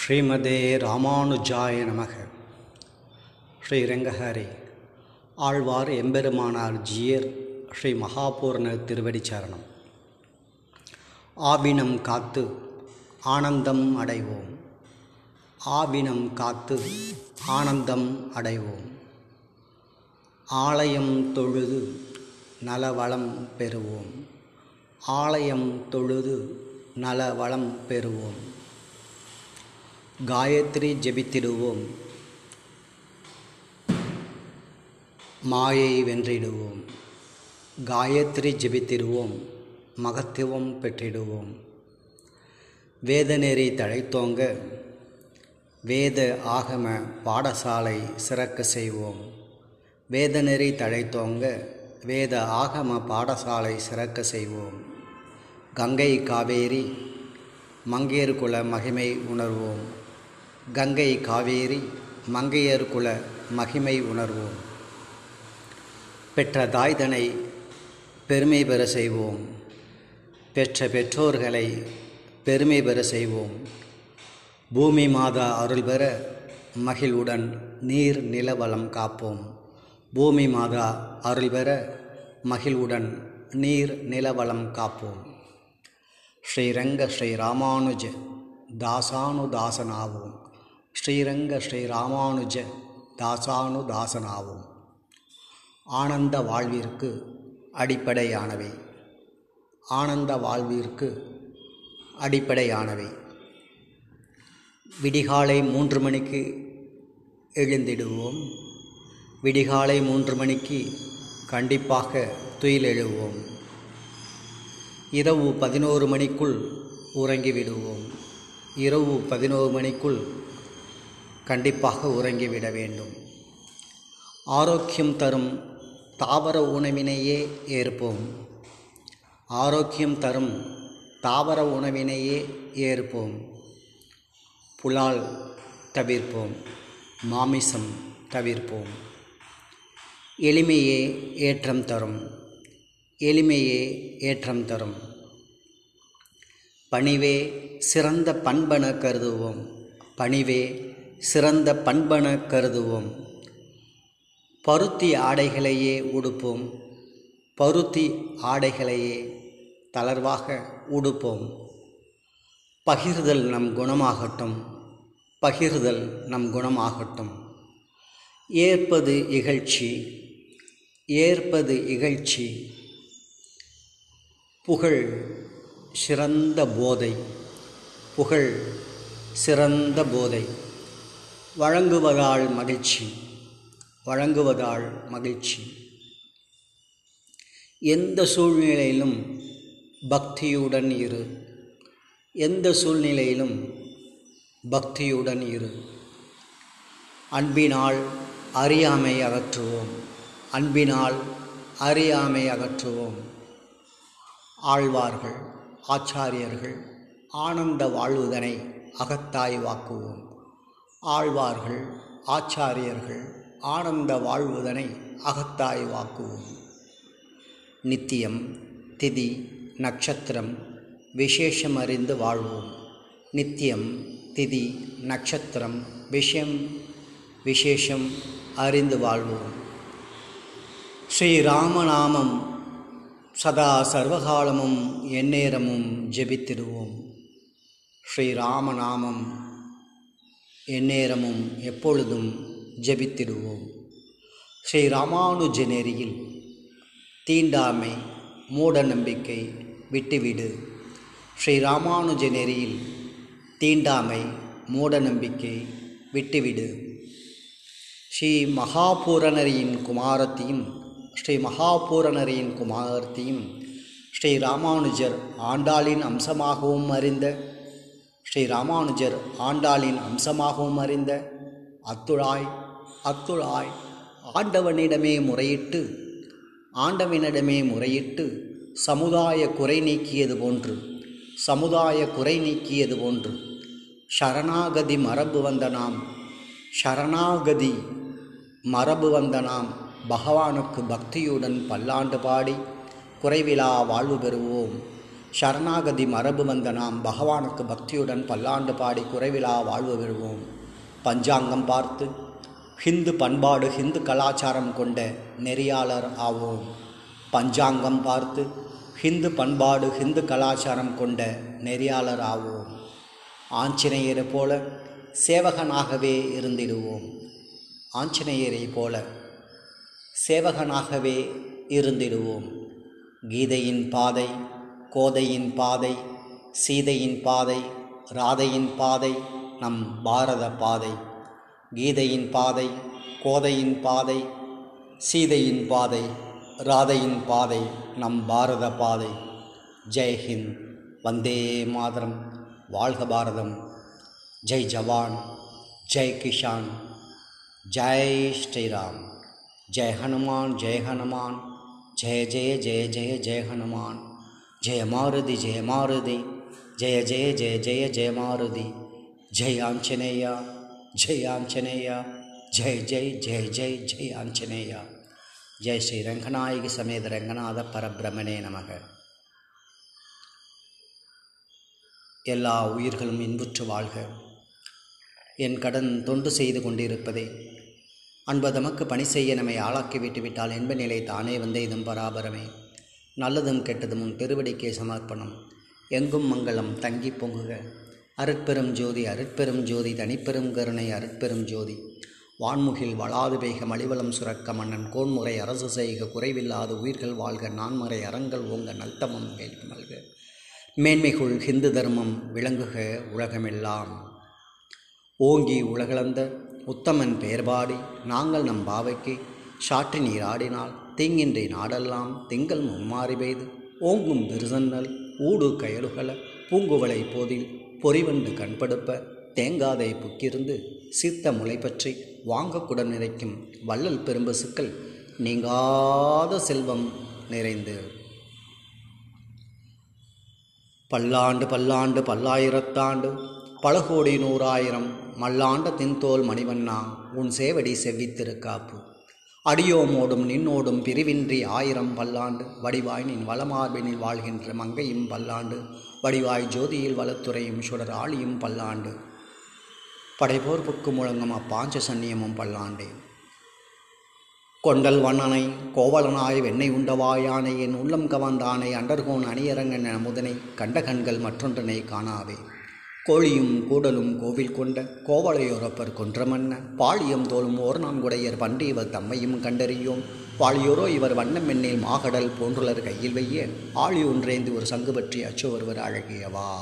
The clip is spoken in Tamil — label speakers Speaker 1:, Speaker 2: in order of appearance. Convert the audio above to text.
Speaker 1: ஸ்ரீமதே ராமானுஜாய நமக. ஸ்ரீ ரங்கஹரி ஆழ்வார் எம்பெருமானார் ஜியர் ஸ்ரீ மகாபூர்ண திருவடி சரணம். ஆவினம் காத்து ஆனந்தம் அடைவோம். ஆவினம் காத்து ஆனந்தம் அடைவோம். ஆலயம் தொழுது நலவளம் பெறுவோம். ஆலயம் தொழுது நலவளம் பெறுவோம். காயத்ரி ஜெபித்திடுவோம். மாயை வென்றிடுவோம். காயத்ரி ஜெபித்திடுவோம். மகத்துவம் பெற்றிடுவோம். வேதநெறி தழைத்தோங்க. வேத ஆகம பாடசாலை சிறக்க செய்வோம். வேதநெறி தழைத்தோங்க. வேத ஆகம பாடசாலை சிறக்க செய்வோம். கங்கை காவேரி மங்கையர் குல மகிமை உணர்வோம். கங்கை காவேரி மங்கையர் குல மகிமை உணர்வோம். பெற்ற தாய்தனை பெருமை பெற செய்வோம். பெற்ற பெற்றோர்களை பெருமை பெற செய்வோம். பூமி மாதா அருள் பெற மகிழ்வுடன் நீர் நிலவளம் காப்போம். பூமி மாதா அருள் பெற மகிழ்வுடன் நீர் நிலவளம் காப்போம். ஸ்ரீரங்க ஸ்ரீ ராமானுஜ தாசானுதாசனாவோம். ஸ்ரீரங்க ஸ்ரீ ராமானுஜ தாசானுதாசனாவோம் ஆனந்த வாழ்விற்கு அடிப்படையானவை. ஆனந்த வாழ்விற்கு அடிப்படையானவை. விடிகாலை மூன்று மணிக்கு எழுந்திடுவோம். விடிகாலை மூன்று மணிக்கு கண்டிப்பாக துயில் எழுவோம் இரவு பதினோரு மணிக்குள் உறங்கிவிடுவோம். இரவு பதினோரு மணிக்குள் கண்டிப்பாக உறங்கிவிட வேண்டும். ஆரோக்கியம் தரும் தாவர உணவினையே ஏற்போம். ஆரோக்கியம் தரும் தாவர உணவினையே ஏற்போம். புலால் தவிர்ப்போம் மாமிசம் தவிர்ப்போம். எளிமையே ஏற்றம் தரும் எளிமையே ஏற்றம் தரும். பணிவே சிறந்த பண்பன கருதுவோம் பணிவே சிறந்த பண்பன கருதுவோம். பருத்தி ஆடைகளையே உடுப்போம். பருத்தி ஆடைகளையே தளர்வாக உடுப்போம். பகிர்தல் நம் குணமாகட்டும். பகிர்தல் நம் குணமாகட்டும். ஏற்பது இகழ்ச்சி. ஏற்பது இகழ்ச்சி. புகழ் சிறந்த போதை. புகழ் சிறந்த போதை. வழங்குவதால் மகிழ்ச்சி வழங்குவதால் மகிழ்ச்சி. எந்த சூழ்நிலையிலும் பக்தியுடன் இரு. எந்த சூழ்நிலையிலும் பக்தியுடன் இரு. அன்பினால் அறியாமை அகற்றுவோம். அன்பினால் அறியாமை அகற்றுவோம். ஆழ்வார்கள் ஆச்சாரியர்கள் ஆனந்த வாழ்வுதனை அகத்தாய் வாக்குவோம் ஆழ்வார்கள் ஆச்சாரியர்கள் ஆனந்த வாழ்வுதனை அகத்தாய் வாக்குவோம். நித்தியம் திதி நட்சத்திரம் விசேஷம் அறிந்து வாழ்வோம். நித்தியம் திதி நட்சத்திரம் விஷயம் விசேஷம் அறிந்து வாழ்வோம். ஸ்ரீராமநாமம் சதா சர்வகாலமும் எந்நேரமும் ஜெபித்திடுவோம். ஸ்ரீராமநாமம் எந்நேரமும் எப்பொழுதும் ஜெபித்திடுவோம். ஸ்ரீ ராமானுஜ நெறியில் தீண்டாமை மூட நம்பிக்கை விட்டுவிடு. ஸ்ரீ ராமானுஜ நெறியில் தீண்டாமை மூட நம்பிக்கை விட்டுவிடு. ஸ்ரீ மகாபூரணரியின் குமாரத்தையும் ஸ்ரீ மகாபூரணரியின் குமாரத்தையும் ஸ்ரீ ராமானுஜர் ஆண்டாளின் அம்சமாகவும் அறிந்த ஸ்ரீ ராமானுஜர் ஆண்டாளின் அம்சமாகவும் அறிந்த அத்துழாய் அத்துழாய் ஆண்டவனிடமே முறையிட்டு ஆண்டவனிடமே முறையிட்டு சமுதாய குறை நீக்கியது போன்று சமுதாய குறை நீக்கியது போன்று சரணாகதி மரபு வந்த நாம் ஷரணாகதி மரபு வந்த நாம் பகவானுக்கு பக்தியுடன் பல்லாண்டு பாடி குறைவிலா வாழ்வு பெறுவோம். சரணாகதி மரபு வந்த நாம் பகவானுக்கு பக்தியுடன் பல்லாண்டு பாடி குறைவிலா வாழ்வு விழுவோம் பஞ்சாங்கம் பார்த்து ஹிந்து பண்பாடு ஹிந்து கலாச்சாரம் கொண்ட நெறியாளர் ஆவோம். பஞ்சாங்கம் பார்த்து ஹிந்து பண்பாடு ஹிந்து கலாச்சாரம் கொண்ட நெறியாளர் ஆவோம். ஆஞ்சநேயரை போல சேவகனாகவே இருந்திடுவோம். ஆஞ்சநேயரை போல சேவகனாகவே இருந்திடுவோம். கீதையின் பாதை கோதையின் பாதை சீதையின் பாதை ராதையின் பாதை நம் பாரத பாதை. கீதையின் பாதை கோதையின் பாதை சீதையின் பாதை ராதையின் பாதை நம் பாரத பாதை. ஜெய்ஹிந்த் வந்தே மாதரம். வாழ்க பாரதம். ஜெய் ஜவான். ஜெய் கிஷான். ஜெய் ஸ்ரீராம். ஜெய் ஹனுமான் ஜெய் ஹனுமான். ஜெய ஜெய ஜெய ஜெய ஜெய ஹனுமான். ஜெய மாருதி ஜெய மாருதி ஜெய ஜெய ஜெய ஜெய ஜெய மாருதி ஜெய் ஆஞ்சனேயா ஜெய் ஆஞ்சனேயா ஜெய் ஜெய் ஜெய் ஜெய் ஜெய் ஆஞ்சநேய ஜெய் ஸ்ரீ ரங்கநாயகி சமேத ரங்கநாத பரபிரமணே நமக எல்லா உயிர்களும் இன்புற்று வாழ்க. என் கடன் தொண்டு செய்து கொண்டிருப்பதே. அன்பு தமக்கு பணி செய்ய நம்மை ஆளாக்கி விட்டுவிட்டால் என்ப நிலை தானே வந்தே இதும் பராபரமே. நல்லதும் கெட்டதும் உன் திருவடிக்கே சமர்ப்பணம். எங்கும் மங்களம் தங்கி பொங்குக. அருட்பெரும் ஜோதி அருட்பெரும் ஜோதி தனிப்பெரும் கருணை அருட்பெரும் ஜோதி. வான்முகில் வளாது பெய்க மலிவளம் சுரக்க மன்னன். கோன்முறை அரசு செய்க குறைவில்லாத உயிர்கள் வாழ்க. நான்முறை அறங்கள் ஓங்க நல்தமம் வேள்வி மல்க. மேன்மைகுள் ஹிந்து தர்மம் விளங்குக உலகமெல்லாம். ஓங்கி உலகளந்த உத்தமன் பெயர்பாடி. நாங்கள் நம் பாவைக்கு சாற்றி நீராடினால் தீங்கின்றி நாடெல்லாம் திங்கள் மும்மாறி பெய்து. ஓங்கும் பெருசன்னல் ஊடு கயலுகள பூங்குவளை போதில் பொறிவண்டு கண்படுப்ப தேங்காதை புக்கிருந்து சித்த முளை பற்றி வாங்கக்குடன் நிறைக்கும் வள்ளல் பெரும்பசுக்கள் நீங்காத செல்வம் நிறைந்து. பல்லாண்டு பல்லாண்டு பல்லாயிரத்தாண்டு பல கோடி நூறாயிரம் மல்லாண்ட தின்தோல் மணிவண்ணா உன் சேவடி செவ்வித்திருக்காப்பு. அடியோமோடும் நின்னோடும் பிரிவின்றி ஆயிரம் பல்லாண்டு வடிவாய் நின் வளமார்பினில் வாழ்கின்ற மங்கையும் பல்லாண்டு வடிவாய் ஜோதியில் வளத்துறையும் சுடர் ஆளியும் பல்லாண்டு. படைபோர்ப்புக்கு முழங்கும் அப்பாஞ்ச சன்னியமும் பல்லாண்டே. கொண்டல் வண்ணனை கோவலனாய் வெண்ணெய் உண்டவாயானை என் உள்ளம் கவர்ந்தானை அண்டர்கோன் அணியரங்கன் அமுதனை கண்ட கண்கள் மற்றொன்றனை காணாவே கோழியும் கூடலும் கோவில் கொண்ட கோவளையோரப்பர் கொன்றமன்ன. பாழியம் தோலும் ஓர்நான்குடையர் பண்டு இவர் தம்மையும் கண்டறியோம். பாழியோரோ இவர் வண்ணம் எண்ணில் மாகடல் போன்றுலர் கையில் வைய ஆழி ஒன்றேந்து ஒரு சங்கு பற்றி அச்சு ஒருவர் அழகியவா.